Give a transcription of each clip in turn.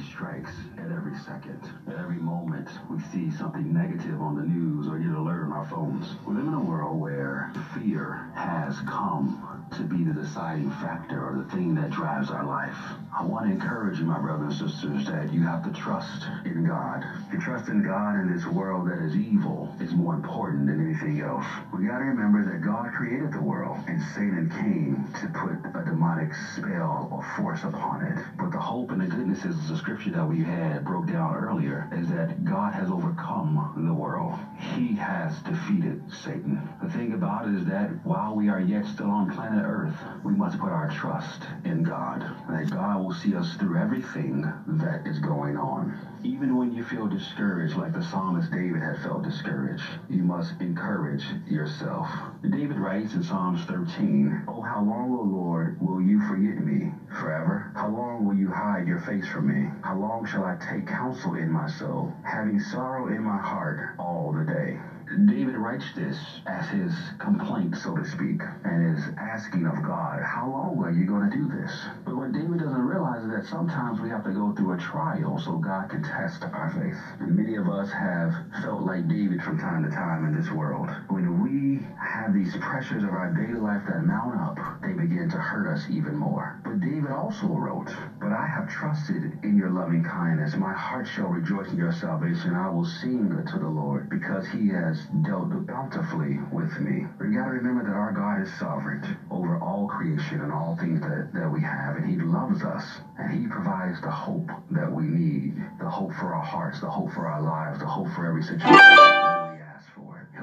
strikes at every second. At every moment, we see something negative on the news or get alert on our phones. We live in a world where fear has come to be the deciding factor or the thing that drives our life. I want to encourage you, my brothers and sisters, that you have to trust in God. To trust in God in this world that is evil is more important than anything else. We got to remember that God created the world and Satan came to put a demonic spell or force upon it. But the hope and the goodness is the scripture that we had broke down earlier is that God has overcome the world. He has defeated Satan. The thing about it is that while we are yet still on planet Earth, we must put our trust in God. That God will see us through everything that is going on. Even when you feel discouraged, like the psalmist David had felt discouraged, you must encourage yourself. David writes in Psalms 13, Oh, how long, O Lord, will you forget me? Forever? How long will you hide your face from me? How long shall I take counsel in my soul, having sorrow in my heart all the day? David writes this as his complaint, so to speak, and is asking of God, How long are you going to do this? But what David doesn't realize is that sometimes we have to go through a trial so God can test our faith. And many of us have felt like David from time to time in this world. When we these pressures of our daily life that mount up, they begin to hurt us even more. But David also wrote, But I have trusted in your loving kindness. My heart shall rejoice in your salvation. I will sing to the Lord because he has dealt bountifully with me. We got to remember that our God is sovereign over all creation and all things that, that we have, and He loves us, and He provides the hope that we need, the hope for our hearts, the hope for our lives, the hope for every situation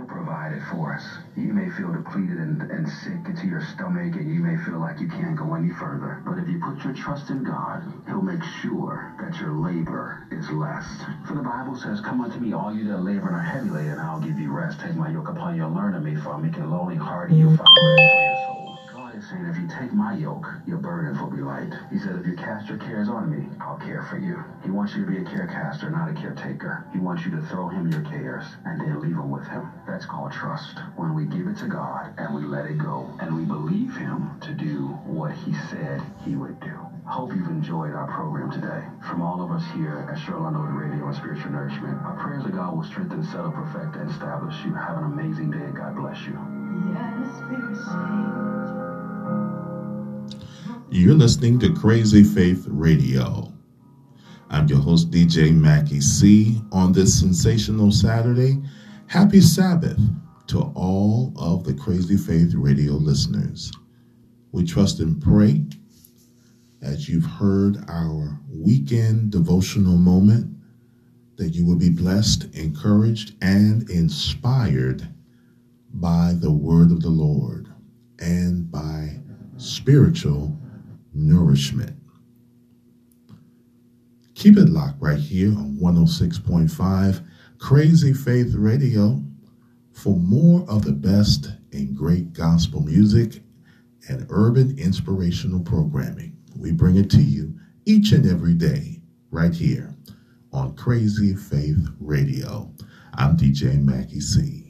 for it. He'll provide it for us. You may feel depleted and, and sick into your stomach, and you may feel like you can't go any further. But if you put your trust in God, He'll make sure that your labor is less. For the Bible says, Come unto me, all you that labor and are heavy laden, and I'll give you rest. Take my yoke upon you and learn of me, for I'm and lowly heart, and you'll find rest for your soul. Saying, if you take my yoke, your burdens will be light. He said, if you cast your cares on me, I'll care for you. He wants you to be a carecaster, not a caretaker. He wants you to throw him your cares and then leave them with him. That's called trust. When we give it to God and we let it go and we believe him to do what he said he would do. Hope you've enjoyed our program today. From all of us here at Sherlock Noted Radio and Spiritual Nourishment, our prayers that God will strengthen, settle, perfect, and establish you. Have an amazing day. God bless you. You're listening to Crazy Faith Radio. I'm your host, DJ Mackie C. On this sensational Saturday, happy Sabbath to all of the Crazy Faith Radio listeners. We trust and pray as you've heard our weekend devotional moment that you will be blessed, encouraged, and inspired by the word of the Lord and by spiritual nourishment. Keep it locked right here on 106.5 Crazy Faith Radio for more of the best in great gospel music and urban inspirational programming. We bring it to you each and every day right here on Crazy Faith Radio. I'm DJ Mackie C.